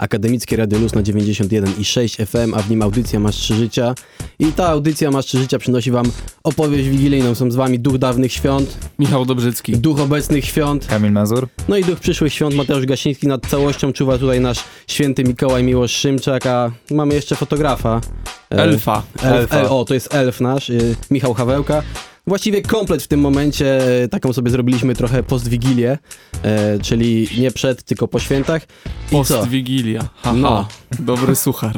Akademickie Radio Luz na 91 i 6 FM, a w nim audycja Masz Trzy Życia. I ta audycja Masz Trzy Życia przynosi wam opowieść wigilijną. Są z wami duch dawnych świąt, Michał Dobrzycki. duch obecnych świąt, Kamil Mazur. no i duch przyszłych świąt Mateusz Gasiński. Nad całością czuwa tutaj nasz święty Mikołaj Miłosz Szymczak, a mamy jeszcze fotografa. E, Elfa. Elf, Elfa. el, o, to jest elf nasz, y, Michał Hawełka. Właściwie komplet w tym momencie, y, taką sobie zrobiliśmy trochę post-wigilię, e, czyli nie przed, tylko po świętach. I co? Post-wigilia. Haha. No. Dobry suchar.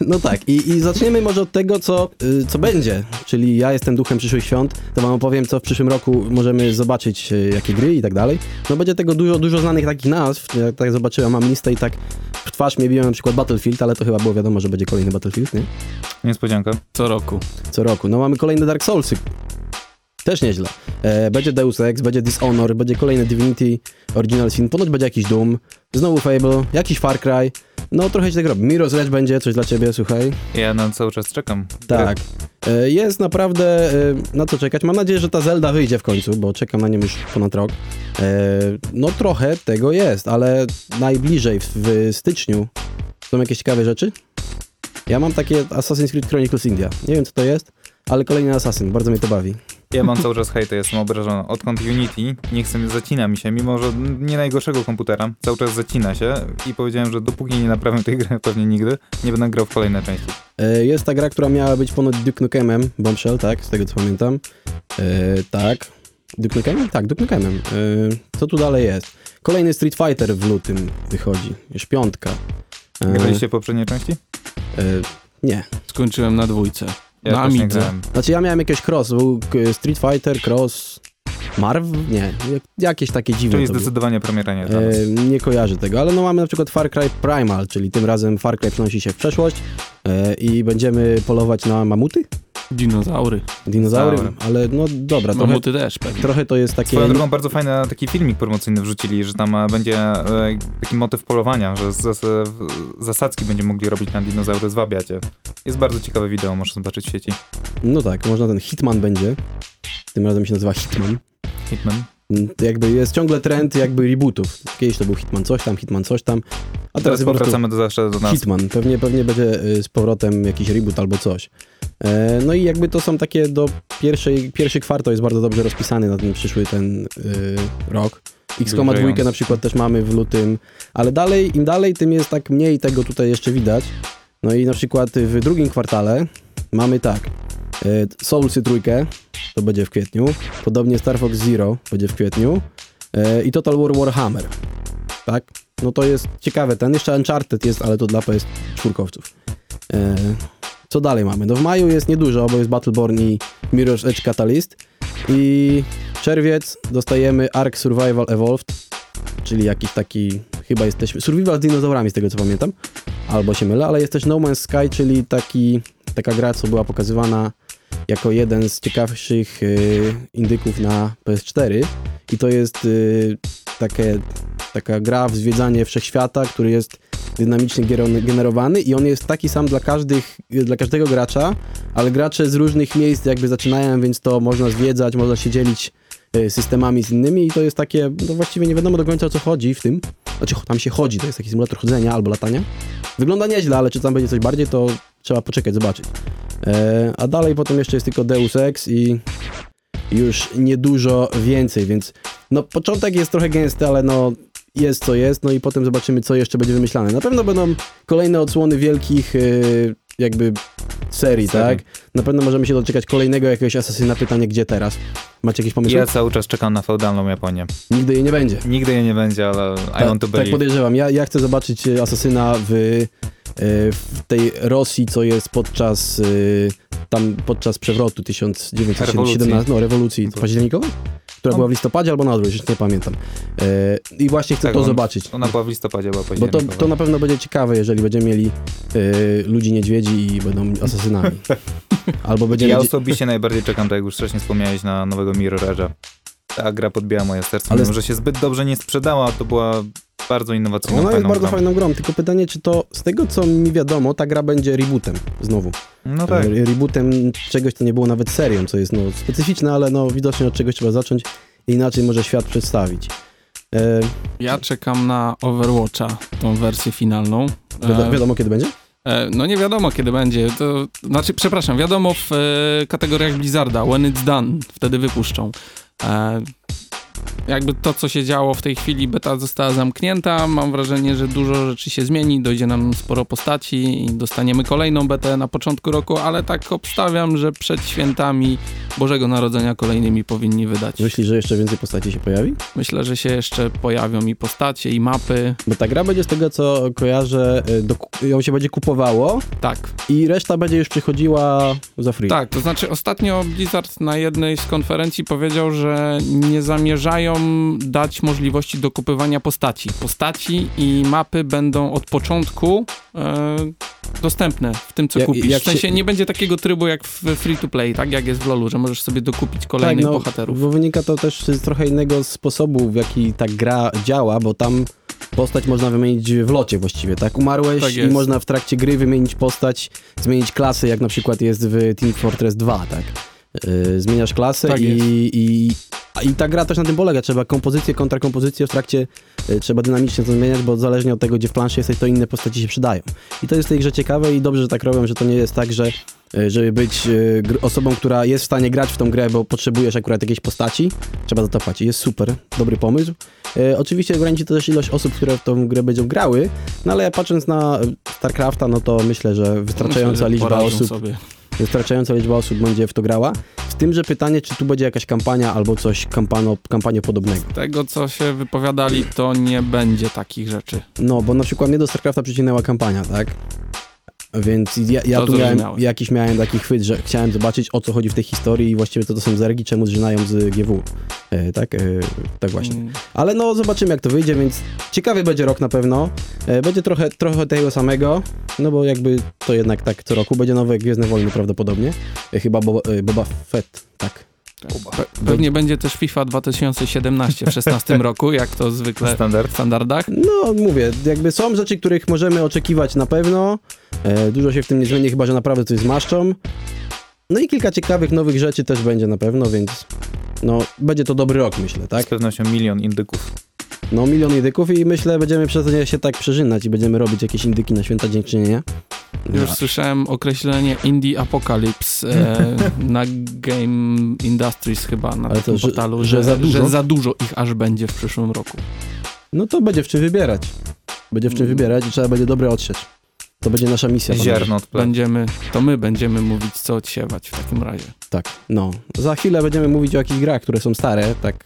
No tak, i, i zaczniemy może od tego, co, y, co będzie, czyli ja jestem duchem przyszłych świąt, to wam opowiem, co w przyszłym roku możemy zobaczyć, y, jakie gry i tak dalej. No będzie tego dużo, dużo znanych takich nazw, ja tak zobaczyłem, mam listę i tak w twarz mnie biją na przykład Battlefield, ale to chyba było wiadomo, że będzie kolejny Battlefield, nie? Niespodzianka. Co roku. Co roku. No mamy kolejne Dark Soulsy. Też nieźle. E, będzie Deus Ex, będzie Dishonor, będzie kolejny Divinity Original Sin, ponoć będzie jakiś Doom, znowu Fable, jakiś Far Cry. No trochę się tak robi. Mirror's Edge będzie, coś dla ciebie, słuchaj. Ja na cały czas czekam. Tak. E, Jest naprawdę e, na co czekać. Mam nadzieję, że ta Zelda wyjdzie w końcu, bo czekam na nią już ponad rok. E, No trochę tego jest, ale najbliżej w, w styczniu są jakieś ciekawe rzeczy. Ja mam takie Assassin's Creed Chronicles India. Nie wiem co to jest, ale kolejny Assassin, bardzo mnie to bawi. Ja mam cały czas hejty, jestem obrażony. Odkąd Unity, nie chcę, zacina mi się, mimo że nie najgorszego komputera, cały czas zacina się i powiedziałem, że dopóki nie naprawię tej gry, pewnie nigdy, nie będę grał w kolejne części. E, Jest ta gra, która miała być ponoć Duke Nukemem, Bombshell, tak, z tego co pamiętam. E, tak. Duke Nukemem? Tak, Duke Nukemem. E, co tu dalej jest? Kolejny Street Fighter w lutym wychodzi, już piątka. E, Graliście w poprzedniej części? e, nie. Skończyłem na dwójce. Ja na Amidze. Znaczy ja miałem jakieś cross, był Street Fighter, cross, Marv? Nie, jak- jakieś takie dziwne Czyli zdecydowanie premiera nie dla nas. E, nie kojarzę tego, ale no mamy na przykład Far Cry Primal, czyli tym razem Far Cry przenosi się w przeszłość e, i będziemy polować na mamuty? Dinozaury. Dinozaury, Dinozaury. ale no dobra, trochę, Mamuty też pewnie. trochę to jest takie... Swoją drogą bardzo fajny taki filmik promocyjny wrzucili, że tam e, będzie e, taki motyw polowania, że zas zasadzki będziemy mogli robić na dinozaury, zwabiać je. Jest bardzo ciekawe wideo, można zobaczyć w sieci. No tak, można ten Hitman będzie. Tym razem się nazywa Hitman. Hitman. Jakby jest ciągle trend jakby rebootów. Kiedyś to był Hitman coś tam, Hitman coś tam, a teraz Teraz powracamy do zawsze do nas. Hitman. Pewnie, pewnie będzie y, z powrotem jakiś reboot albo coś. E, no i jakby to są takie do pierwszej, pierwszy kwartał jest bardzo dobrze rozpisany na ten przyszły ten y, rok. X-Coma Wyżający. 2 na przykład też mamy w lutym, ale dalej, im dalej, tym jest tak mniej tego tutaj jeszcze widać. No i na przykład w drugim kwartale mamy tak, Soulsy trójkę, to będzie w kwietniu, podobnie Star Fox Zero będzie w kwietniu e, i Total War Warhammer, tak? No to jest ciekawe, ten jeszcze Uncharted jest, ale to dla PS czwórkowców. E, co dalej mamy? No w maju jest niedużo, bo jest Battleborn i Mirror's Edge Catalyst i czerwiec dostajemy Ark Survival Evolved, czyli jakiś taki, chyba jesteśmy, survival z dinozaurami z tego co pamiętam, albo się mylę, ale jest też No Man's Sky, czyli taki, taka gra, co była pokazywana jako jeden z ciekawszych y, indyków na PS4 i to jest y, takie, taka gra w zwiedzanie wszechświata, który jest dynamicznie generowany i on jest taki sam dla, każdych, dla każdego gracza, ale gracze z różnych miejsc jakby zaczynają, więc to można zwiedzać, można się dzielić y, systemami z innymi i to jest takie, no właściwie nie wiadomo do końca o co chodzi w tym. Znaczy tam się chodzi, to jest taki symulator chodzenia albo latania. Wygląda nieźle, ale czy tam będzie coś bardziej, to trzeba poczekać, zobaczyć. E, a dalej potem jeszcze jest tylko Deus Ex i już niedużo więcej, więc no początek jest trochę gęsty, ale no jest co jest, no i potem zobaczymy co jeszcze będzie wymyślane. Na pewno będą kolejne odsłony wielkich y, jakby serii, Serii. tak? Na pewno możemy się doczekać kolejnego jakiegoś asesyna pytanie gdzie teraz. Macie jakieś pomysły? Ja cały czas czekam na feudalną Japonię. Nigdy jej nie będzie. Nigdy jej nie będzie, ale I Ta- want to tak believe. podejrzewam. Ja, ja chcę zobaczyć asesyna w, w tej Rosji, co jest podczas y, tam podczas przewrotu 1917, Rewolucji. no rewolucji październikowej? Która No. była w listopadzie albo na odwrót, już nie pamiętam. E, I właśnie chcę Tak, to on- zobaczyć. Ona była w listopadzie, była Bo to, to na pewno będzie ciekawe, jeżeli będziemy mieli y, ludzi niedźwiedzi i będą asasynami. Albo będziemy... Ja osobiście najbardziej czekam, tak jak już wcześniej wspomniałeś, na nowego Mirror Edge'a. Ta gra podbiła moje serce, Ale- mimo że się zbyt dobrze nie sprzedała, to była bardzo innowacyjną, Ona jest fajną bardzo grą. fajną grą, tylko pytanie, czy to z tego co mi wiadomo, ta gra będzie rebootem znowu. No tak. E, Rebootem czegoś, co nie było nawet serią, co jest no, specyficzne, ale no, widocznie od czegoś trzeba zacząć i inaczej może świat przedstawić. E, Ja czekam na Overwatcha, tą wersję finalną. wiadomo, E, wiadomo kiedy będzie? e, no nie wiadomo kiedy będzie. To, znaczy, przepraszam, wiadomo w e, kategoriach Blizzarda, when it's done, wtedy wypuszczą. E, jakby to, co się działo w tej chwili, beta została zamknięta. Mam wrażenie, że dużo rzeczy się zmieni, dojdzie nam sporo postaci i dostaniemy kolejną betę na początku roku, ale tak obstawiam, że przed świętami Bożego Narodzenia kolejnymi powinni wydać. Myślisz, że jeszcze więcej postaci się pojawi? Myślę, że się jeszcze pojawią i postacie, i mapy. Bo ta gra będzie z tego, co kojarzę, e, do, ją się będzie kupowało Tak, i reszta będzie już przychodziła za free. tak. To znaczy ostatnio Blizzard na jednej z konferencji powiedział, że nie zamierzają dać możliwości dokupywania postaci. Postaci i mapy będą od początku e, dostępne w tym, co Jak- kupisz. jak w sensie się- nie będzie takiego trybu jak w free to play, tak jak jest w LoLu, że możesz sobie dokupić kolejnych no, bohaterów. Bo wynika to też z trochę innego sposobu, w jaki ta gra działa, bo tam postać można wymienić w locie właściwie, tak? Umarłeś Tak i można w trakcie gry wymienić postać, zmienić klasę, jak na przykład jest w Team Fortress 2, tak? Yy, zmieniasz klasę Tak i, i, i ta gra też na tym polega. Trzeba kompozycję, kontrakompozycję w trakcie yy, trzeba dynamicznie to zmieniać, bo zależnie od tego, gdzie w planszy jesteś, to inne postaci się przydają. I to jest w tej grze ciekawe i dobrze, że tak robią, że to nie jest tak, że yy, żeby być gr- osobą, która jest w stanie grać w tą grę, bo potrzebujesz akurat jakiejś postaci, trzeba za to płacić. Jest super, dobry pomysł. E, oczywiście ograniczy to też ilość osób, które w tą grę będą grały, no ale patrząc na StarCrafta, no to myślę, że wystarczająca Myślę, że liczba osób sobie. Wystarczająca liczba osób będzie w to grała. Z tym, że pytanie, czy tu będzie jakaś kampania albo coś kampano, kampanię podobnego. Tego, co się wypowiadali, to nie będzie takich rzeczy. No, bo na przykład mnie do StarCrafta przyciągnęła kampania, tak? Więc ja, ja To tu miałem, jakiś miałem taki chwyt, że chciałem zobaczyć o co chodzi w tej historii i właściwie to, to są zergi, czemu zżynają z GW. E, tak? E, tak właśnie. Mm, Ale no zobaczymy jak to wyjdzie, więc ciekawy będzie rok na pewno. E, Będzie trochę, trochę tego samego, no bo jakby to jednak tak co roku. Będzie nowe Gwiezdne Wojny prawdopodobnie. E, Chyba Boba, e, Boba Fett, tak. Pe pewnie będzie też FIFA 2017 w 16 roku, jak to zwykle w Standard. standardach. No mówię, jakby są rzeczy, których możemy oczekiwać na pewno. E, Dużo się w tym nie zmieni, chyba że naprawdę coś zmaszczą. No i kilka ciekawych nowych rzeczy też będzie na pewno, więc no będzie to dobry rok myślę, Z tak? pewnością milion indyków. No milion indyków i myślę będziemy przez nie się tak przeżynać i będziemy robić jakieś indyki na święta dziękczynienia. Już No, słyszałem określenie Indie Apocalypse e, na Game Industries chyba, na Ale to, że- portalu, że że, za dużo? że za dużo ich aż będzie w przyszłym roku. No to będzie w czym wybierać. Będzie w czym Mm. wybierać i trzeba będzie dobre otrzeć. To będzie nasza misja. Ziarno. Będziemy, to my będziemy mówić, co odsiewać w takim razie. Tak, no. Za chwilę będziemy mówić o jakichś grach, które są stare, tak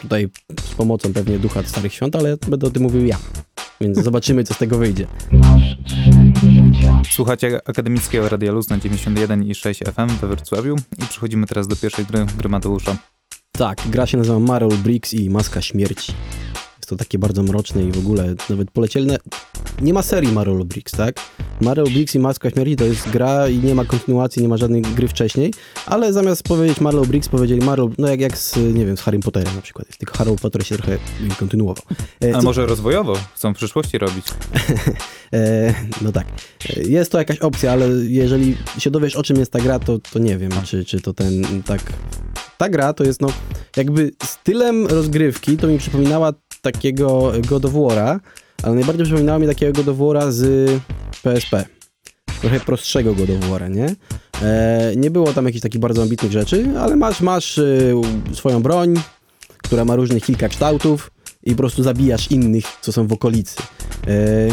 tutaj z pomocą pewnie ducha starych świąt, ale będę o tym mówił ja. Więc zobaczymy, co z tego wyjdzie. Słuchacie Akademickiego Radia Luz na 91 i 6 FM we Wrocławiu i przechodzimy teraz do pierwszej gry, gry Mateusza. Tak, gra się nazywa Marvel Bricks i Maska Śmierci. To takie bardzo mroczne i w ogóle nawet polecielne. Nie ma serii Marvel Bricks, tak? Marvel Bricks i Maska Śmierci to jest gra i nie ma kontynuacji, nie ma żadnej gry wcześniej, ale zamiast powiedzieć Marvel Bricks powiedzieli Marvel, no jak, jak z, nie wiem, z Harry Potterem na przykład. Tylko Harry Potter się trochę kontynuował. E, A co- może rozwojowo? Chcą w przyszłości robić. E, no tak. E, Jest to jakaś opcja, ale jeżeli się dowiesz o czym jest ta gra, to, to nie wiem, czy, czy to ten tak. Ta gra to jest no jakby stylem rozgrywki to mi przypominała takiego God of War'a, ale najbardziej przypominała mi takiego God of War'a z PSP. Trochę prostszego God of War'a, nie? E, nie było tam jakichś takich bardzo ambitnych rzeczy, ale masz, masz e, swoją broń, która ma różnych kilka kształtów i po prostu zabijasz innych, co są w okolicy. E,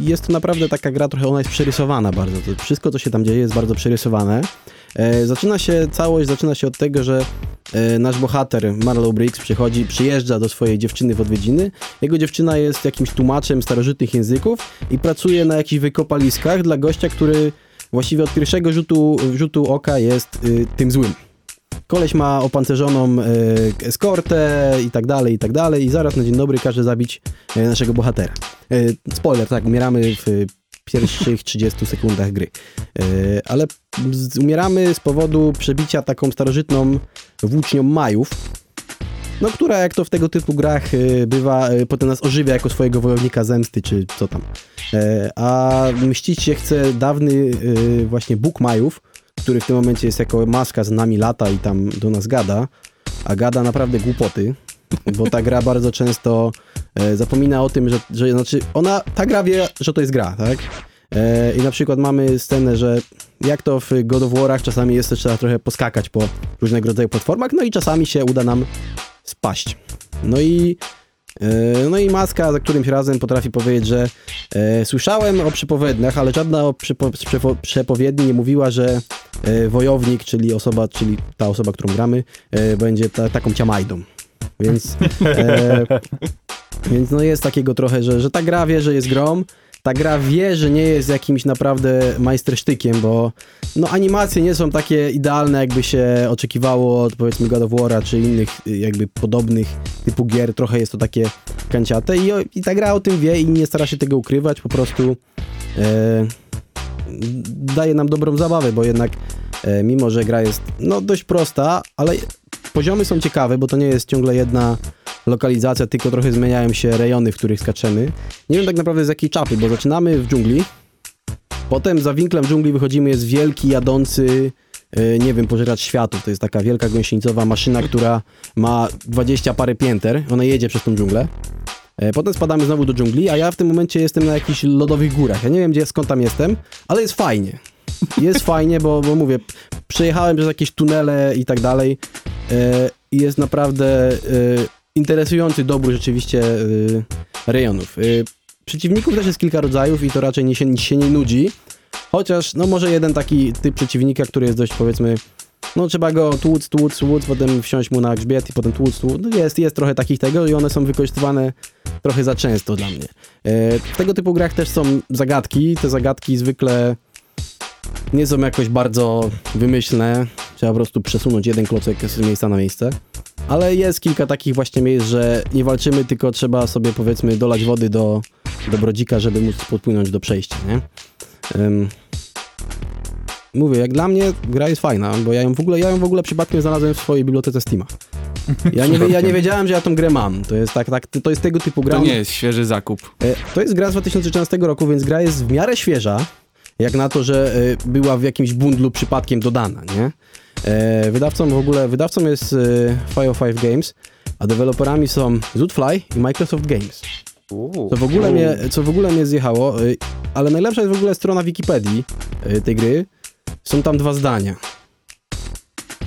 jest to naprawdę taka gra, trochę ona jest przerysowana bardzo. To wszystko, co się tam dzieje, jest bardzo przerysowane. E, zaczyna się, całość zaczyna się od tego, że e, nasz bohater Marlow Briggs przychodzi, przyjeżdża do swojej dziewczyny w odwiedziny. Jego dziewczyna jest jakimś tłumaczem starożytnych języków i pracuje na jakichś wykopaliskach dla gościa, który właściwie od pierwszego rzutu, rzutu oka jest y, tym złym. Koleś ma opancerzoną e, eskortę i tak dalej, i tak dalej i zaraz na dzień dobry każe zabić e, naszego bohatera. E, spoiler, tak, umieramy w pierwszych 30 sekundach gry. Ale z, umieramy z powodu przebicia taką starożytną włócznią Majów, no która jak to w tego typu grach bywa, potem nas ożywia jako swojego wojownika zemsty, czy co tam. A mścić się chce dawny właśnie Bóg Majów, który w tym momencie jest jako maska z nami lata i tam do nas gada, a gada naprawdę głupoty. bo ta gra bardzo często e, zapomina o tym, że, że znaczy ona, ta gra wie, że to jest gra, tak? E, I na przykład mamy scenę, że jak to w God of War'ach czasami jest, trzeba trochę poskakać po różnego rodzaju platformach, no i czasami się uda nam spaść. No i no i Maska za którymś razem potrafi powiedzieć, że e, słyszałem o przepowiedniach, ale żadna o przepo, przepowiedni nie mówiła, że e, wojownik, czyli osoba, czyli ta osoba, którą gramy, e, będzie ta, taką ciamajdą. Więc, e, więc no jest takiego trochę, że, że ta gra wie, że jest grom, ta gra wie, że nie jest jakimś naprawdę majstersztykiem, bo no animacje nie są takie idealne, jakby się oczekiwało od powiedzmy God of War'a czy innych y, jakby podobnych typu gier. Trochę jest to takie kanciate i, i ta gra o tym wie i nie stara się tego ukrywać, po prostu e, daje nam dobrą zabawę, bo jednak e, mimo, że gra jest no dość prosta, ale poziomy są ciekawe, bo to nie jest ciągle jedna lokalizacja, tylko trochę zmieniają się rejony, w których skaczemy. Nie wiem tak naprawdę z jakiej czapy, bo zaczynamy w dżungli, potem za winklem dżungli wychodzimy, jest wielki, jadący, yy, nie wiem, pożeracz światów. To jest taka wielka gąsienicowa maszyna, która ma 20 parę pięter. Ona jedzie przez tą dżunglę. E, potem spadamy znowu do dżungli, a ja w tym momencie jestem na jakichś lodowych górach. Ja nie wiem, gdzie, skąd tam jestem, ale jest fajnie. Jest fajnie, bo, bo mówię, przejechałem przez jakieś tunele i tak dalej e, i jest naprawdę e, interesujący dobór rzeczywiście rejonów. Przeciwników też jest kilka rodzajów i to raczej nie się, się nie nudzi, chociaż no może jeden taki typ przeciwnika, który jest dość powiedzmy no trzeba go tłuc, tłuc, tłuc, potem wsiąść mu na grzbiet i potem tłuc, tłuc. No jest, jest trochę takich tego i one są wykorzystywane trochę za często dla mnie. E, w tego typu grach też są zagadki. Te zagadki zwykle nie są jakoś bardzo wymyślne. Trzeba po prostu przesunąć jeden klocek z miejsca na miejsce. Ale jest kilka takich właśnie miejsc, że nie walczymy, tylko trzeba sobie powiedzmy dolać wody do, do brodzika, żeby móc podpłynąć do przejścia, nie? Um, mówię, jak dla mnie gra jest fajna, bo ja ją w ogóle, ja ją w ogóle przypadkiem znalazłem w swojej bibliotece Steama. Ja nie, ja nie wiedziałem, że ja tą grę mam. To jest tak, tak, to jest tego typu gra. To nie jest świeży zakup. E, to jest gra z 2013 roku, więc gra jest w miarę świeża, jak na to, że e, była w jakimś bundlu przypadkiem dodana, nie? E, wydawcą w ogóle, wydawcą jest Fire 5 Games, a deweloperami są Zootfly i Microsoft Games. Co w, ogóle mnie, co w ogóle mnie zjechało, ale najlepsza jest w ogóle strona Wikipedii tej gry, są tam dwa zdania.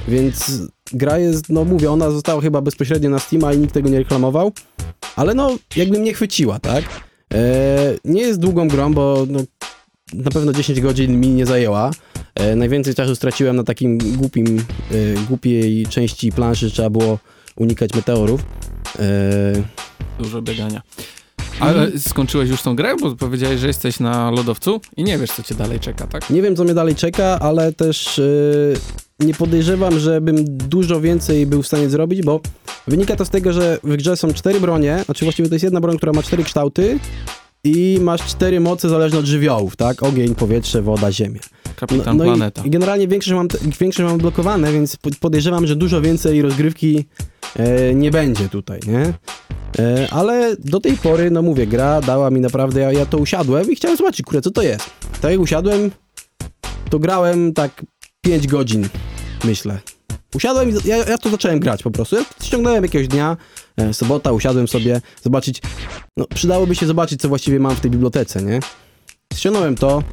Więc gra jest, no mówię, ona została chyba bezpośrednio na Steama i nikt tego nie reklamował, ale no jakby mnie chwyciła, tak? Eee, nie jest długą grą, bo no, na pewno 10 godzin mi nie zajęła. Eee, najwięcej czasu straciłem na takim głupim, e, głupiej części planszy, trzeba było unikać meteorów. Eee... Dużo biegania. Ale mhm. skończyłeś już tą grę, bo powiedziałeś, że jesteś na lodowcu i nie wiesz, co cię dalej czeka, tak? Nie wiem, co mnie dalej czeka, ale też yy, nie podejrzewam, żebym dużo więcej był w stanie zrobić, bo wynika to z tego, że w grze są cztery bronie, znaczy właściwie to jest jedna broń, która ma cztery kształty i masz cztery moce zależne od żywiołów, tak? Ogień, powietrze, woda, ziemia. Kapitan no, no Planeta. I, generalnie większość mam, większość mam blokowane, więc podejrzewam, że dużo więcej rozgrywki e, nie będzie tutaj, nie? E, ale do tej pory, no mówię, gra dała mi naprawdę, ja, ja to usiadłem i chciałem zobaczyć, kurde, co to jest. Tak jak usiadłem, to grałem tak 5 godzin, myślę. Usiadłem i ja, ja to zacząłem grać po prostu. Ja ściągnąłem jakiegoś dnia, sobota, usiadłem sobie, zobaczyć, no przydałoby się zobaczyć, co właściwie mam w tej bibliotece, nie? Ściągnąłem to,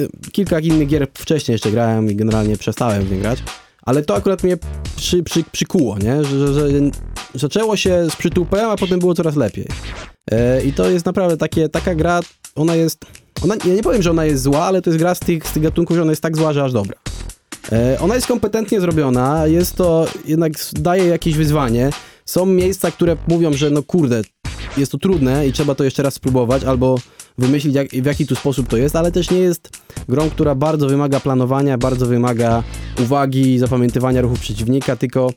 e, kilka innych gier wcześniej jeszcze grałem i generalnie przestałem w nie grać, ale to akurat mnie przy, przy, przykuło, nie? Że, że, że zaczęło się z przytupem, a potem było coraz lepiej. E, I to jest naprawdę takie, taka gra, ona jest, ona, ja nie powiem, że ona jest zła, ale to jest gra z tych, z tych gatunków, że ona jest tak zła, że aż dobra. E, ona jest kompetentnie zrobiona, jest to, jednak daje jakieś wyzwanie. Są miejsca, które mówią, że no kurde, jest to trudne i trzeba to jeszcze raz spróbować, albo wymyślić jak, w jaki tu sposób to jest, ale też nie jest grą, która bardzo wymaga planowania, bardzo wymaga uwagi, zapamiętywania ruchów przeciwnika, tylko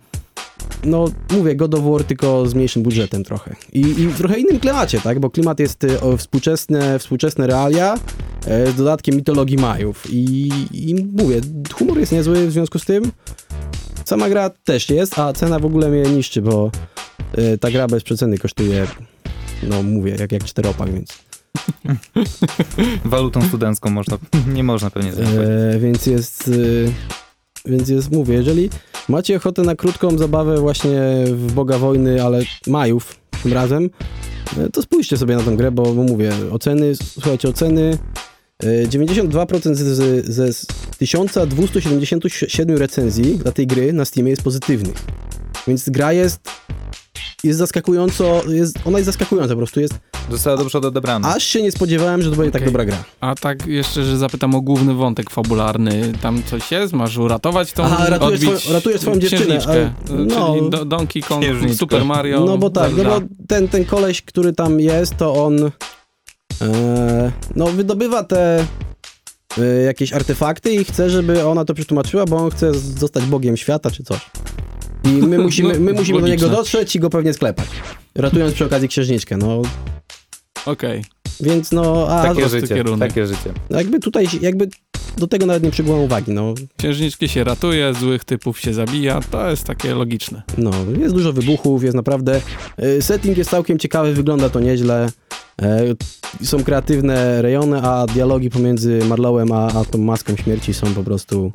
no mówię, God of War tylko z mniejszym budżetem trochę. I, i w trochę innym klimacie, tak? Bo klimat jest y, o, współczesne, współczesne realia e, z dodatkiem mitologii Majów. I, I mówię, humor jest niezły w związku z tym. Sama gra też jest, a cena w ogóle mnie niszczy, bo e, ta gra bez przeceny kosztuje, no mówię, jak, jak czteropak, więc... Walutą studencką można, nie można pewnie e, Więc jest, e, więc jest, mówię, jeżeli macie ochotę na krótką zabawę właśnie w Boga Wojny, ale Majów tym razem, e, to spójrzcie sobie na tą grę, bo, bo mówię, oceny, słuchajcie, oceny 92% ze, ze z 1277 recenzji dla tej gry na Steamie jest pozytywnych. Więc gra jest jest zaskakująco, jest, ona jest zaskakująca po prostu, jest, Została dobrze odebrana. aż się nie spodziewałem, że to będzie tak Okej. dobra gra. A tak jeszcze, że zapytam o główny wątek fabularny. Tam coś jest? Masz uratować tą... Aha, ratujesz odbić swoją- ratujesz swoją dziewczynę, ale- no. Czyli do, Donkey Kong. Super Mario, No bo tak, no bo ten, ten koleś, który tam jest, to on e, no wydobywa te e, jakieś artefakty i chce, żeby ona to przetłumaczyła, bo on chce zostać bogiem świata czy coś. I my musimy, No, my musimy do niego dotrzeć i go pewnie sklepać. Ratując przy okazji księżniczkę, no Okej. więc no, a Takie życie, kierunek. takie życie. jakby tutaj, jakby do tego nawet nie przykułam uwagi, no, Księżniczki się ratuje, złych typów się zabija, to jest takie logiczne. No, jest dużo wybuchów, jest naprawdę. e, Setting jest całkiem ciekawy, wygląda to nieźle. E, Są kreatywne rejony, a dialogi pomiędzy Marlowem a, a tą maską śmierci są po prostu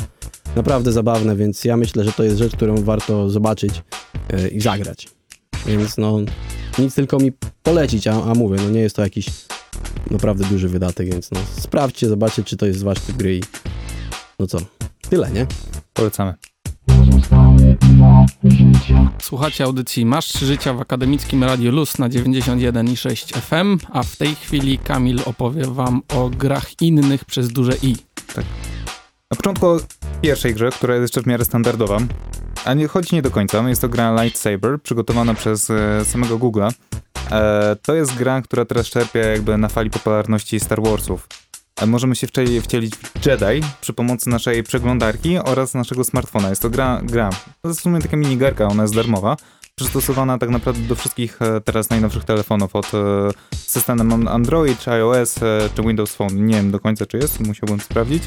naprawdę zabawne, więc ja myślę, że to jest rzecz, którą warto zobaczyć e, i zagrać. Więc no, nic tylko mi polecić, a, a mówię, no nie jest to jakiś naprawdę duży wydatek, więc no sprawdźcie, zobaczcie, czy to jest wasz typ gry i no co, tyle, nie? Polecamy. Słuchacie audycji Masz 3 życia w akademickim Radiu Luz na 91,6 FM, a w tej chwili Kamil opowie wam o grach innych przez duże I. Na początku pierwszej grze, która jest jeszcze w miarę standardowa, a nie chodzi nie do końca, jest to gra Lightsaber, przygotowana przez e, samego Google'a. E, to jest gra, która teraz czerpie jakby na fali popularności Star Warsów. Możemy się wcieli, wcielić w Jedi przy pomocy naszej przeglądarki oraz naszego smartfona. Jest to gra, gra. To jest w sumie taka minigarka, ona jest darmowa. Przystosowana tak naprawdę do wszystkich e, teraz najnowszych telefonów, od e, systemem Android, czy iOS, e, czy Windows Phone. Nie wiem do końca czy jest, musiałbym sprawdzić.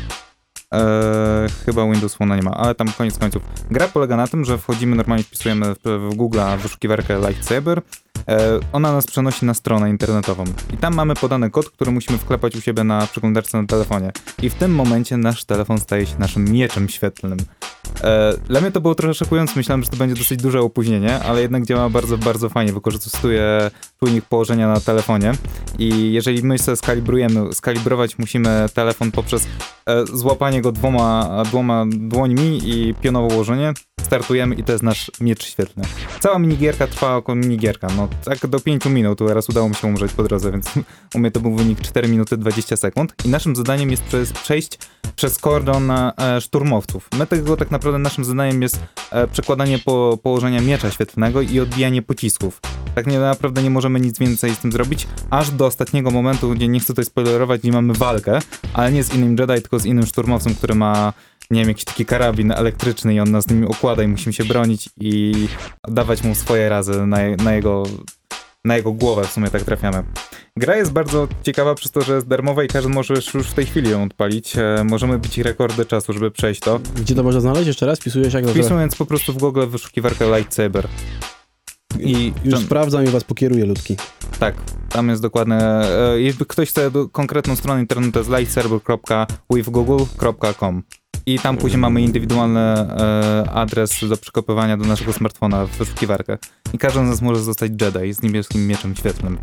Eee, chyba Windows Phone nie ma, ale tam koniec końców. Gra polega na tym, że wchodzimy, normalnie wpisujemy w, w Google wyszukiwarkę Lightsaber. E, ona nas przenosi na stronę internetową. I tam mamy podany kod, który musimy wklepać u siebie na przeglądarce na telefonie. I w tym momencie nasz telefon staje się naszym mieczem świetlnym. E, dla mnie to było trochę szokujące, myślałem, że to będzie dosyć duże opóźnienie, ale jednak działa bardzo, bardzo fajnie. Wykorzystuje czujnik położenia na telefonie i jeżeli my sobie skalibrujemy, skalibrować musimy telefon poprzez e, złapanie go dwoma, dwoma dłońmi i pionowe ułożenie, startujemy i to jest nasz miecz świetlny. Cała minigierka trwa około minigierka, no tak do 5 minut, teraz udało mi się umrzeć po drodze, więc u mnie to był wynik 4 minuty 20 sekund i naszym zadaniem jest przejść przez kordon e, szturmowców. My tego tak naprawdę naszym zadaniem jest e, przekładanie po, położenia miecza świetlnego i odbijanie pocisków. Tak naprawdę nie możemy nic więcej z tym zrobić, aż do ostatniego momentu, gdzie nie chcę tutaj spoilerować, gdzie mamy walkę, ale nie z innym Jedi, tylko z innym szturmowcem, który ma, nie wiem, jakiś taki karabin elektryczny i on nas nim okłada i musimy się bronić i dawać mu swoje razy na, na jego na jego głowę w sumie tak trafiamy. Gra jest bardzo ciekawa przez to, że jest darmowa i każdy może już w tej chwili ją odpalić. E, możemy bić rekordy czasu, żeby przejść to. Gdzie to można znaleźć? Jeszcze raz? Wpisujesz jak to Wpisując po prostu w Google wyszukiwarkę Lightsaber. I Już sprawdzam i was pokieruję, ludki. tak, tam jest dokładne. E, jeśli ktoś chce do, konkretną stronę internetu, to jest lightsaber.withgoogle.com i tam później mamy indywidualny e, adres do przekopywania do naszego smartfona w wyszukiwarkę. I każdy z nas może zostać Jedi z niebieskim mieczem świetlnym.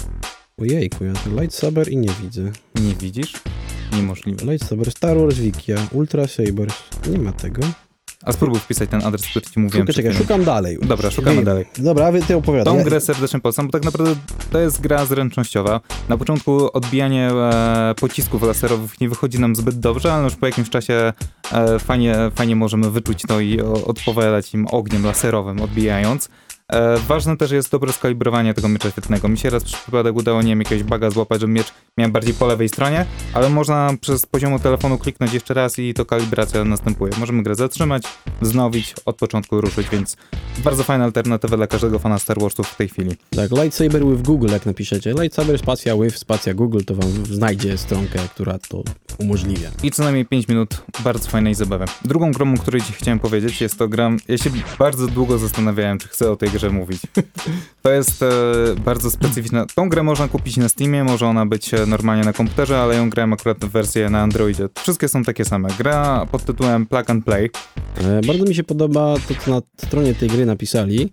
Ojejku, ja tu Lightsaber i nie widzę. Nie widzisz? Niemożliwe. Lightsaber, Star Wars Wikia, Ultra Sabers. Nie ma tego. A spróbuj wpisać ten adres, który ci mówiłem czekaj, chwilą. szukam dalej. Dobra, szukamy Ej, dalej. Dobra, wy ty opowiadaj. Tą grę serdecznie polecam, bo tak naprawdę to jest gra zręcznościowa. Na początku odbijanie e, pocisków laserowych nie wychodzi nam zbyt dobrze, ale już po jakimś czasie e, fajnie, fajnie możemy wyczuć to i o, odpowiadać im ogniem laserowym, odbijając. E, ważne też jest dobre skalibrowanie tego miecza świetnego. Mi się raz przy przypadek udało, nie wiem, jakiegoś baga złapać, że miecz miałem bardziej po lewej stronie, ale można przez poziomu telefonu kliknąć jeszcze raz i to kalibracja następuje. Możemy grę zatrzymać, wznowić, od początku ruszyć, więc bardzo fajna alternatywa dla każdego fana Star Warsów w tej chwili. Tak, Lightsaber with Google, jak napiszecie. Lightsaber spacja with spacja Google, to wam znajdzie stronkę, która to umożliwia. I co najmniej 5 minut bardzo fajnej zabawy. Drugą grą, o której ci chciałem powiedzieć, jest to gra. Ja się bardzo długo zastanawiałem, czy chcę o tej grze mówić. To jest e, bardzo specyficzne. Tą grę można kupić na Steamie, może ona być e, normalnie na komputerze, ale ją grałem akurat w wersję na Androidzie. Wszystkie są takie same. Gra pod tytułem Plug and Play. E, bardzo mi się podoba to, co na stronie tej gry napisali.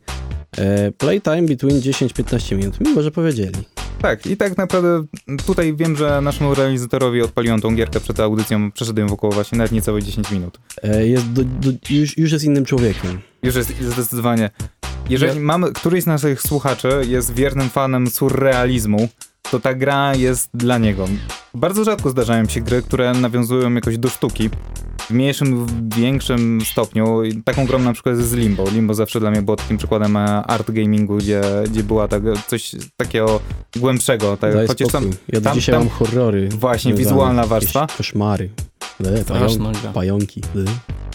E, playtime between 10-15 minut, mimo że powiedzieli. Tak, i tak naprawdę tutaj wiem, że naszemu realizatorowi odpaliłem tą gierkę przed audycją, przeszedłem wokoło właśnie nawet niecałe 10 minut. E, jest do, do, już, już jest innym człowiekiem. Już jest zdecydowanie. Jeżeli Ja- mamy, któryś z naszych słuchaczy jest wiernym fanem surrealizmu, to ta gra jest dla niego. Bardzo rzadko zdarzają się gry, które nawiązują jakoś do sztuki. W mniejszym lub większym stopniu. Taką grą na przykład jest Limbo. Limbo zawsze dla mnie było takim przykładem e, art gamingu, gdzie, gdzie była tak, coś takiego głębszego. Tak, Daj chociaż tam ja tam- dzisiaj tam- mam horrory. Właśnie, wizualna warstwa. Koszmary. Pająk, gra. pająki.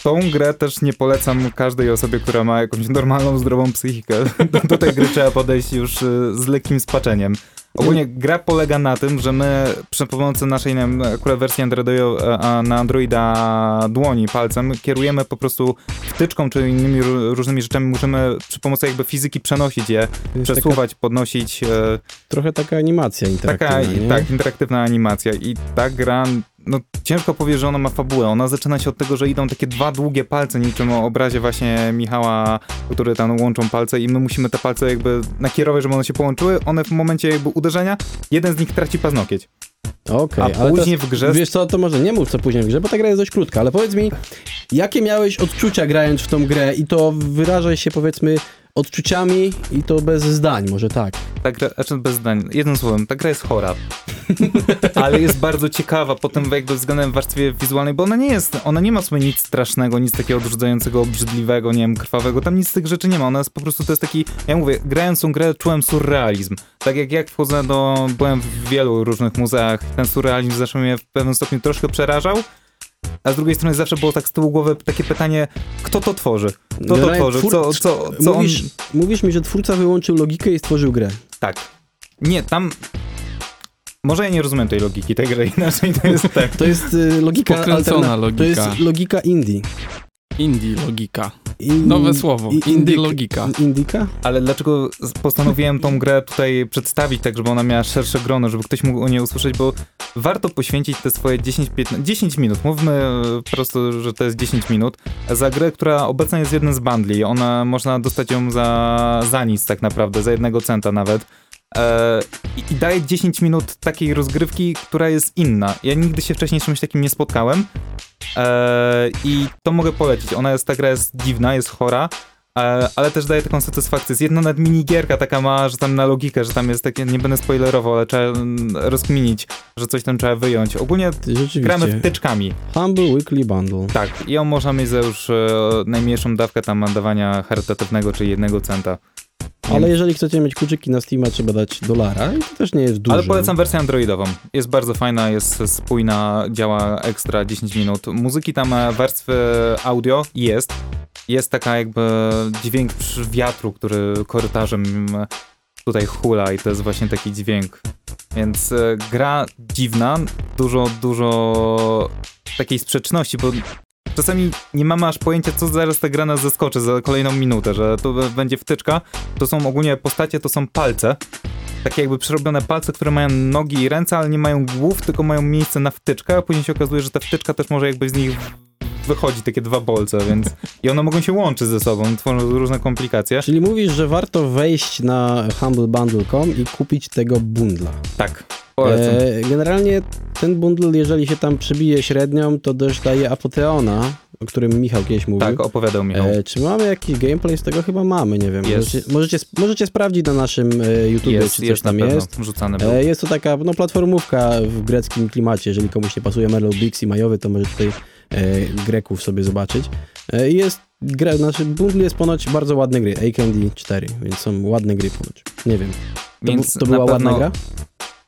Tą grę też nie polecam każdej osobie, która ma jakąś normalną, zdrową psychikę. Do, do tej gry trzeba podejść już y, z lekkim spaczeniem. Ogólnie gra polega na tym, że my przy pomocy naszej nie wiem, akurat wersji Androido, a na Androida dłoni, palcem, kierujemy po prostu wtyczką czy innymi ró- różnymi rzeczami. Możemy przy pomocy jakby fizyki przenosić je, jest taka, przesuwać, podnosić. e, trochę taka animacja interaktywna, Taka, nie? tak, interaktywna animacja i ta gra, no ciężko powiedzieć, że ona ma fabułę. Ona zaczyna się od tego, że idą takie dwa długie palce, niczym o obrazie właśnie Michała, które tam łączą palce i my musimy te palce jakby nakierować, żeby one się połączyły. One w momencie jakby uderzenia, jeden z nich traci paznokieć. Okej, A ale później to, w grze... Wiesz co, to może nie mów co później w grze, bo ta gra jest dość krótka, ale powiedz mi, jakie miałeś odczucia grając w tą grę i to wyrażaj się powiedzmy odczuciami i to bez zdań, może tak. Ta gra, znaczy bez zdań, jednym słowem, ta gra jest chora. Ale jest bardzo ciekawa potem jakby względem warstwie wizualnej, bo ona nie jest, ona nie ma w sobie nic strasznego, nic takiego odrzucającego, obrzydliwego, nie wiem, krwawego, tam nic z tych rzeczy nie ma, ona jest po prostu, to jest taki, ja mówię, grając tą grę czułem surrealizm. Tak jak jak wchodzę do, byłem w wielu różnych muzeach, ten surrealizm zawsze mnie w pewnym stopniu troszkę przerażał, a z drugiej strony zawsze było tak z tyłu głowy takie pytanie, kto to tworzy? Kto to tworzy? Co, co, co mówisz, on... mówisz mi, że twórca wyłączył logikę i stworzył grę. Tak. Nie, tam. Może ja nie rozumiem tej logiki tej gry, inaczej to jest tak. To jest y, logika Pokręcona alterna- logika. To jest logika indie. Indie logika. In- Nowe słowo. i- Indie logika. Indika? Ale dlaczego postanowiłem tą grę tutaj przedstawić tak, żeby ona miała szersze grono, żeby ktoś mógł o niej usłyszeć, bo warto poświęcić te swoje 10-15, 10 minut, mówmy e, po prostu, że to jest 10 minut, za grę, która obecnie jest jednym z bundli. Ona, można dostać ją za, za nic tak naprawdę, za jednego centa nawet. E, i, daje 10 minut takiej rozgrywki, która jest inna. Ja nigdy się wcześniej z czymś takim nie spotkałem. E, I to mogę polecić. Ona jest, ta gra jest dziwna, jest chora, e, ale też daje taką satysfakcję. Jest jedna nawet minigierka taka mała, że tam na logikę, że tam jest takie, nie będę spoilerował, ale trzeba mm, rozkminić, że coś tam trzeba wyjąć. Ogólnie gramy wtyczkami. Humble Weekly Bundle. Tak, i ją można mieć za już najmniejszą dawkę tam dawania charytatywnego, czyli jednego centa. Ale jeżeli chcecie mieć kluczyki na Steama, trzeba dać dolara i to też nie jest dużo. Ale polecam wersję androidową. Jest bardzo fajna, jest spójna, działa ekstra 10 minut. Muzyki tam, e, warstwy audio jest. Jest taka jakby dźwięk wiatru, który korytarzem mm, tutaj hula i to jest właśnie taki dźwięk. Więc e, gra dziwna, dużo, dużo takiej sprzeczności, bo czasami nie mamy aż pojęcia, co zaraz ta gra nas zaskoczy za kolejną minutę, że to będzie wtyczka, to są ogólnie postacie, to są palce, takie jakby przerobione palce, które mają nogi i ręce, ale nie mają głów, tylko mają miejsce na wtyczkę, a później się okazuje, że ta wtyczka też może jakby z nich wychodzi takie dwa bolce, więc i one mogą się łączyć ze sobą, tworzą różne komplikacje. Czyli mówisz, że warto wejść na humblebundle.com i kupić tego bundla. Tak. E, generalnie ten bundle, jeżeli się tam przybije średnią, to też daje Apoteona, o którym Michał kiedyś mówił. tak, opowiadał Michał. E, czy mamy jakiś gameplay z tego? Chyba mamy, nie wiem. Jest. Możecie, możecie, możecie sprawdzić na naszym e, YouTubie, jest, czy coś jest tam na pewno, jest. rzucany był. E, jest to taka no, platformówka w greckim klimacie. Jeżeli komuś nie pasuje Merlow Bix i majowy, to może tutaj Greków sobie zobaczyć. E, jest gra, znaczy bundle jest ponoć bardzo ładne gry. A-Candy 4, więc są ładne gry ponoć. Nie wiem. To, Więc bu- to była pewno- ładna gra?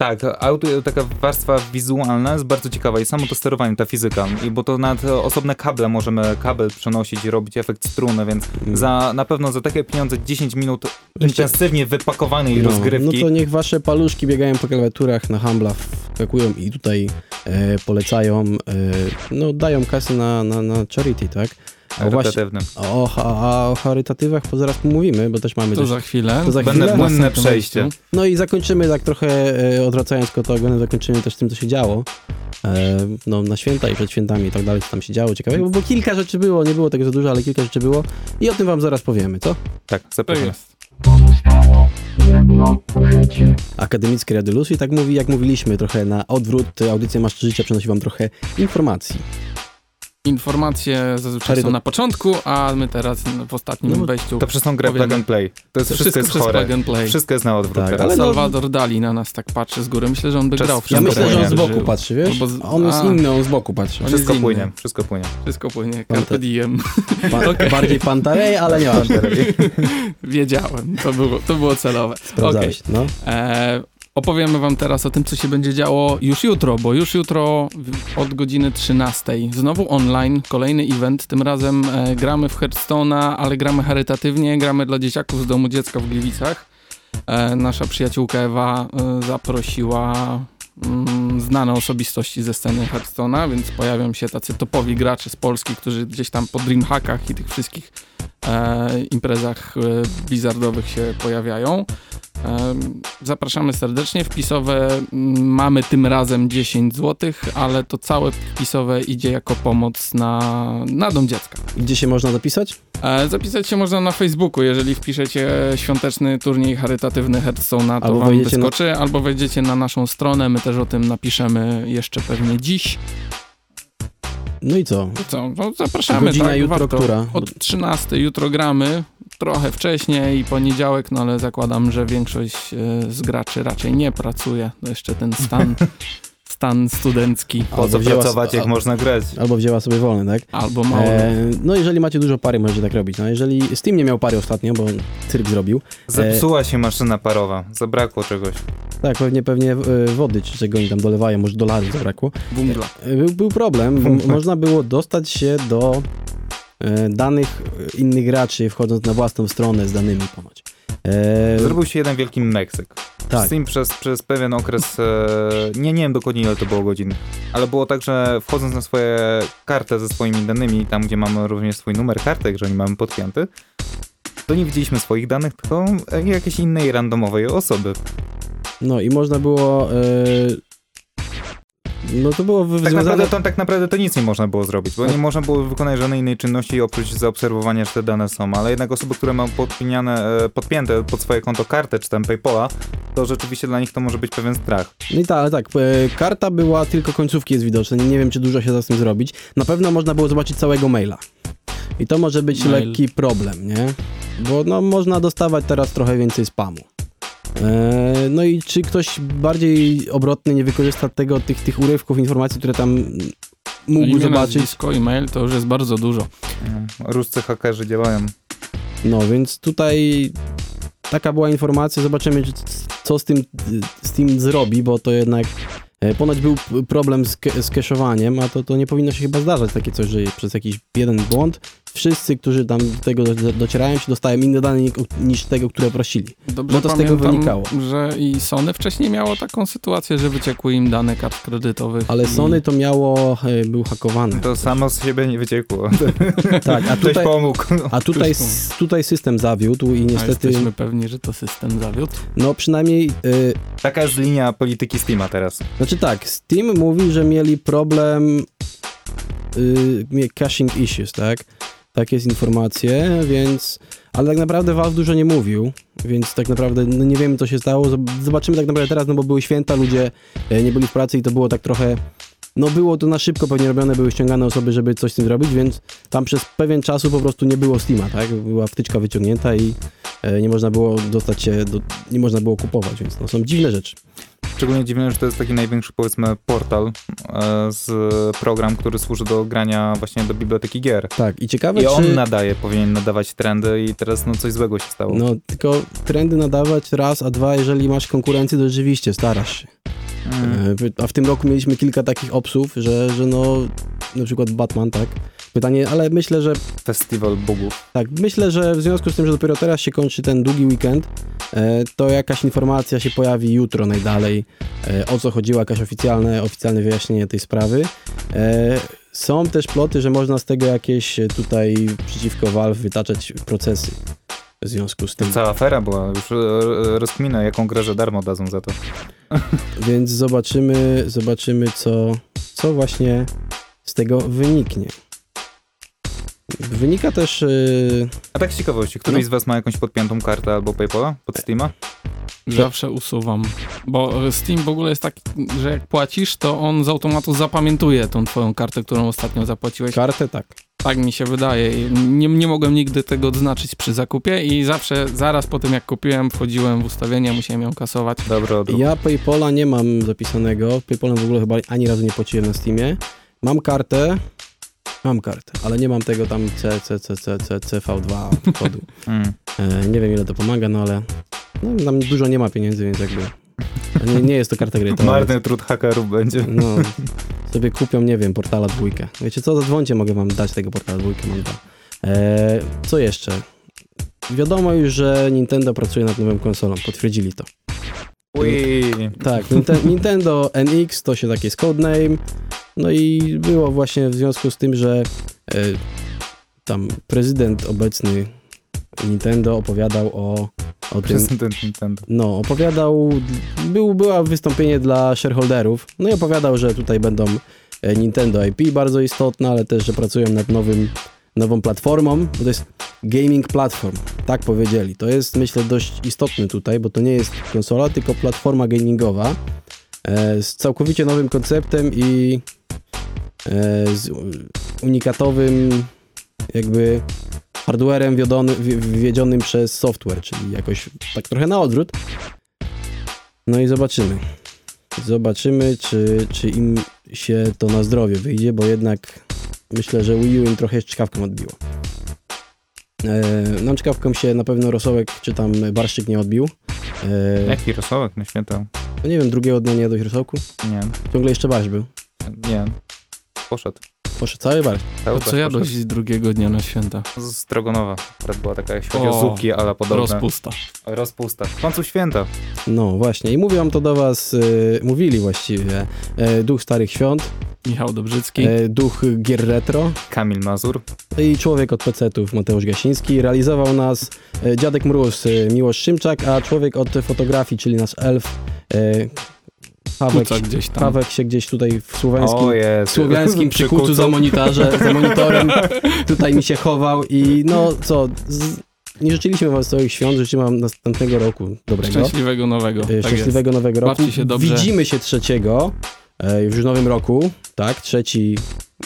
Tak, audio, taka warstwa wizualna jest bardzo ciekawa i samo to sterowanie, ta fizyka, i bo to nawet osobne kable możemy kabel przenosić i robić efekt struny, więc Mm. za, na pewno za takie pieniądze 10 minut intensywnie wypakowanej No, no rozgrywki. to niech wasze paluszki biegają po klawiaturach na Humbla, wskakują i tutaj e, polecają, e, no dają kasy na, na, na charity, tak? O, właśnie. charytatywnym. O, a o charytatywach to zaraz mówimy, bo też mamy To za chwilę. To za Będę chwilę. przejście. No i zakończymy tak trochę, e, odracając kotogonem, zakończymy też tym, co się działo. E, no, na święta i przed świętami i tak dalej, co tam się działo ciekawego, bo kilka rzeczy było, nie było tego za dużo, ale kilka rzeczy było i o tym wam zaraz powiemy, co? Tak, To zapraszam. jest. Akademickie Radio Luz i tak mówi, jak mówiliśmy, trochę na odwrót, audycja Masz Życia przynosi wam trochę informacji. Informacje zazwyczaj Charytat- są na początku, a my teraz w ostatnim No bo wejściu. To przez tą grę Powiemy. plug and play. To jest, To wszystko jest przez chore. plug and play. Wszystko jest na odwrót Tak, teraz. ale no- Salvador Dali na nas tak patrzy z góry. Myślę, że on by Czas- grał w Ja Ja Wszystko myślę, że on z boku patrzy, wiesz? Albo z- On jest a. inny, on z boku patrzy. Wszystko jest płynie, wszystko płynie. Wszystko płynie. Carpe diem. Pa, Okej. Bardziej Pantarej, ale nie ważne. Wiedziałem. To było, to było celowe. Sprawdzałeś, no. E, opowiemy wam teraz o tym, co się będzie działo już jutro, bo już jutro od godziny 13 znowu online, kolejny event. Tym razem e, gramy w Hearthstone'a, ale gramy charytatywnie, gramy dla dzieciaków z domu dziecka w Gliwicach. E, nasza przyjaciółka Ewa e, zaprosiła mm, znane osobistości ze sceny Hearthstone'a, więc pojawią się tacy topowi gracze z Polski, którzy gdzieś tam po Dreamhackach i tych wszystkich imprezach e, blizzardowych się pojawiają. Em, Zapraszamy serdecznie. Wpisowe mm, mamy tym razem 10 zł, ale to całe wpisowe idzie jako pomoc na, na dom dziecka. Gdzie się można zapisać? E, Zapisać się można na Facebooku, jeżeli wpiszecie świąteczny turniej charytatywny Hearthstone'a, to Albo wam wejdziecie na- wyskoczy, albo wejdziecie na naszą stronę, my też o tym napiszemy jeszcze pewnie dziś. No i co? To co, no zapraszamy, Godzina tak, jutro, warto. która? Od 13 jutro gramy, trochę wcześniej, poniedziałek, no ale zakładam, że większość e, z graczy raczej nie pracuje. To jeszcze ten stan, stan studencki Po co pracować, jak można grać? Albo wzięła sobie wolne, tak? albo mało. E, no jeżeli macie dużo pary, możecie tak robić. No jeżeli Steam nie miał pary ostatnio, bo cyrk zrobił. Zepsuła się maszyna parowa, zabrakło czegoś. Tak, pewnie pewnie e, wody, czy czego oni tam dolewają, może dolarów zabrakło. Bungla. E, Był, był problem, Wątpię. można było dostać się do e, danych e, innych graczy, wchodząc na własną stronę z danymi ponoć. E, Zrobił się jeden wielki Meksyk. tak, Steam przez, przez pewien okres, e, nie, nie wiem dokładnie ile to było godzin, ale było tak, że wchodząc na swoje kartę ze swoimi danymi, tam gdzie mamy również swój numer kartek, że nie mamy podpięty, to nie widzieliśmy swoich danych, tylko e, jakiejś innej randomowej osoby. no i można było... No to było Tak związane... naprawdę, to, tak naprawdę to nic nie można było zrobić, bo nie można było wykonać żadnej innej czynności oprócz zaobserwowania, że te dane są, ale jednak osoby, które mają podpiniane, e, podpięte pod swoje konto kartę czy tam Paypola, to rzeczywiście dla nich to może być pewien strach. No i tak, ale tak, karta była, tylko końcówki jest widoczne, nie, nie wiem czy dużo się da z tym zrobić. Na pewno można było zobaczyć całego maila. I to może być Mail. lekki problem, nie? Bo no, można dostawać teraz trochę więcej spamu. E, no i czy ktoś bardziej obrotny nie wykorzysta tego, tych, tych urywków informacji, które tam mógł Imię, zobaczyć? nazwisko, e-mail to już jest bardzo dużo. Mm, Ruscy hakerzy działają. No więc tutaj taka była informacja, zobaczymy czy- co z tym z tym zrobi, bo to jednak ponoć był problem z, ke- z cache'owaniem, a to, to nie powinno się chyba zdarzać takie coś, że przez jakiś jeden błąd wszyscy, którzy tam do tego do- docierają się, dostają inne dane ni- niż tego, które prosili. Dobrze Bo to z tego wynikało. że i Sony wcześniej miało taką sytuację, że wyciekły im dane kart kredytowych. Ale i- Sony to miało, e, był hakowany. To samo z siebie nie wyciekło. Tak, a Ktoś tutaj, pomógł. a tutaj, s- tutaj system zawiódł i A niestety, jesteśmy pewni, że to system zawiódł. no przynajmniej e, Taka jest linia polityki Steama teraz. Znaczy tak, Steam mówi, że mieli problem yy, caching issues, tak? Takie jest informacje, więc... Ale tak naprawdę Valve dużo nie mówił, więc tak naprawdę no nie wiemy, co się stało. Zob- Zobaczymy tak naprawdę teraz, no bo były święta, ludzie e, nie byli w pracy i to było tak trochę... No było to na szybko pewnie robione, były ściągane osoby, żeby coś z tym zrobić, więc tam przez pewien czasu po prostu nie było Steama, tak? Była wtyczka wyciągnięta i e, nie można było dostać się, do, nie można było kupować, więc no są dziwne rzeczy. Szczególnie dziwne, że to jest taki największy, powiedzmy, portal e, z program, który służy do grania właśnie do biblioteki gier. Tak, i ciekawe I on czy... nadaje, powinien nadawać trendy i teraz no coś złego się stało. No, tylko trendy nadawać raz, a dwa, jeżeli masz konkurencję, to rzeczywiście starasz się. Mm. E, A w tym roku mieliśmy kilka takich obsów, że, że no, na przykład Batman, tak? Pytanie, ale myślę, że Festiwal bugów. tak, myślę, że w związku z tym, że dopiero teraz się kończy ten długi weekend, e, to jakaś informacja się pojawi jutro najdalej, e, o co chodziło, jakaś oficjalne, oficjalne wyjaśnienie tej sprawy. E, są też ploty, że można z tego jakieś tutaj przeciwko Valve wytaczać procesy w związku z tym. Cała afera była, już rozkmina, jaką grę za darmo dadzą za to. Więc zobaczymy, zobaczymy co, co właśnie z tego wyniknie. Wynika też... Yy, A tak z ciekawości, któryś No. z was ma jakąś podpiętą kartę albo Paypala pod Steama? Zawsze usuwam. Bo Steam w ogóle jest taki, że jak płacisz, to on z automatu zapamiętuje tą twoją kartę, którą ostatnio zapłaciłeś. kartę tak. Tak mi się wydaje. Nie, nie mogłem nigdy tego odznaczyć przy zakupie i zawsze zaraz po tym jak kupiłem, wchodziłem w ustawienia, musiałem ją kasować. Dobra, odruch. Ja Paypola nie mam zapisanego. Paypolem w ogóle chyba ani razu nie płaciłem na Steamie. Mam kartę. Mam kartę, ale nie mam tego tam C, C, C, C, C, CV2 kodu. Mm. E, nie wiem ile to pomaga, no ale no, tam dużo nie ma pieniędzy, więc jakby nie, nie jest to karta gry. To Marny trud hakerów będzie. No, sobie kupią, nie wiem, portala dwójkę. Wiecie co, zadzwońcie, mogę wam dać tego portala dwójkę, mam dwa. E, co jeszcze? Wiadomo już, że Nintendo pracuje nad nową konsolą, potwierdzili to. Ui. Tak, Ninte- Nintendo NX to się taki jest codename. No i było właśnie w związku z tym, że e, tam prezydent obecny Nintendo opowiadał o, o tym, Prezydent Nintendo. no, opowiadał, był, była wystąpienie dla shareholderów, no i opowiadał, że tutaj będą e, Nintendo IP bardzo istotne, ale też, że pracują nad nowym, nową platformą, bo to jest gaming platform, tak powiedzieli. To jest, myślę, dość istotne tutaj, bo to nie jest konsola, tylko platforma gamingowa e, z całkowicie nowym konceptem i e, z unikatowym jakby hardwarem wiodony, wi- wiedzionym przez software, czyli jakoś tak trochę na odwrót. No i zobaczymy. Zobaczymy, czy, czy im się to na zdrowie wyjdzie, bo jednak myślę, że Wii U im trochę czkawką odbiło. E, nam czkawką się na pewno Rosołek czy tam Barszczyk nie odbił. E, Jaki rosołek na święta? no nie wiem, drugiego dnia nie jadłeś Rosołku? Nie, Ciągle jeszcze Barsz był. nie. Poszedł. Poszedł cały. Cały A co jadłeś drugiego dnia na święta? Z Strogonowa. Akurat była taka, jeśli chodzi o O, zupki, ale podobne. Rozpusta. Rozpusta. W końcu święta. No właśnie i mówią to do was, e, mówili właściwie, e, duch starych świąt, Michał Dobrzycki. e, duch gier retro, Kamil Mazur. i człowiek od PC-ów Mateusz Gasiński. Realizował nas e, Dziadek Mróz e, Miłosz Szymczak, a człowiek od fotografii, czyli nasz elf e, Pawek, gdzieś tam. Pawek się gdzieś tutaj w słowiańskim, jest. w słowiańskim przykucu za, monitorze, za monitorem tutaj mi się chował i no co, z, nie życzyliśmy wam całych świąt, życzymy wam następnego roku dobrego. Szczęśliwego nowego. Tak jest. szczęśliwego nowego roku. Bawcie się dobrze. Widzimy się trzeciego, e, już w nowym roku, tak, trzeci,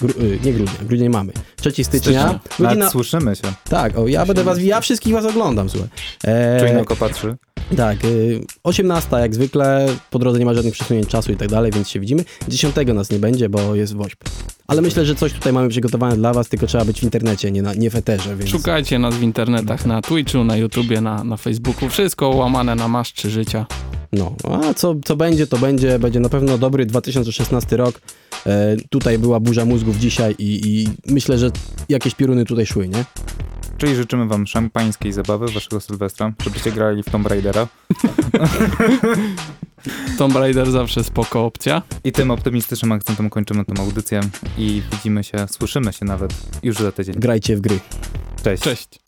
gru, y, nie grudnia, grudzień mamy, trzeci stycznia. Stycznia. Godzina, Nawet słyszymy się. tak, o, ja będę was, ja wszystkich was oglądam, słuchaj. E, Czujno oko patrzy. tak, y, 18 jak zwykle, po drodze nie ma żadnych przesunięć czasu i tak dalej, więc się widzimy. 10 nas nie będzie, bo jest woźb. Ale myślę, że coś tutaj mamy przygotowane dla was, tylko trzeba być w internecie, nie, na, nie w eterze, więc... Szukajcie nas w internetach, na Twitchu, na YouTubie, na, na Facebooku. Wszystko łamane na maszczy życia. No, a co, co będzie, to będzie. Będzie na pewno dobry 2016 rok. E, tutaj była burza mózgów dzisiaj i, i myślę, że jakieś pioruny tutaj szły, nie? Czyli życzymy wam szampańskiej zabawy waszego Sylwestra, żebyście grali w Tomb Raidera. Tomb Raider zawsze spoko opcja. I tym optymistycznym akcentem kończymy tę audycję i widzimy się, słyszymy się nawet już za tydzień. Grajcie w gry. Cześć. Cześć.